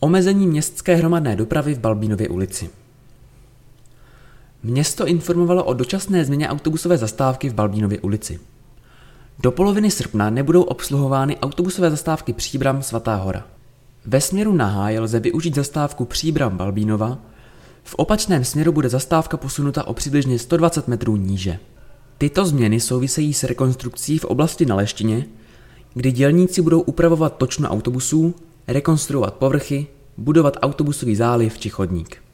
Omezení městské hromadné dopravy v Balbínově ulici. Město informovalo o dočasné změně autobusové zastávky v Balbínově ulici. Do poloviny srpna nebudou obsluhovány autobusové zastávky Příbram Svatá hora. Ve směru na Háje lze využít zastávku Příbram Balbínova, v opačném směru bude zastávka posunuta o přibližně 120 metrů níže. Tyto změny souvisejí s rekonstrukcí v oblasti na Leštině, kdy dělníci budou upravovat točno autobusů, rekonstruovat povrchy, budovat autobusový záliv či chodník.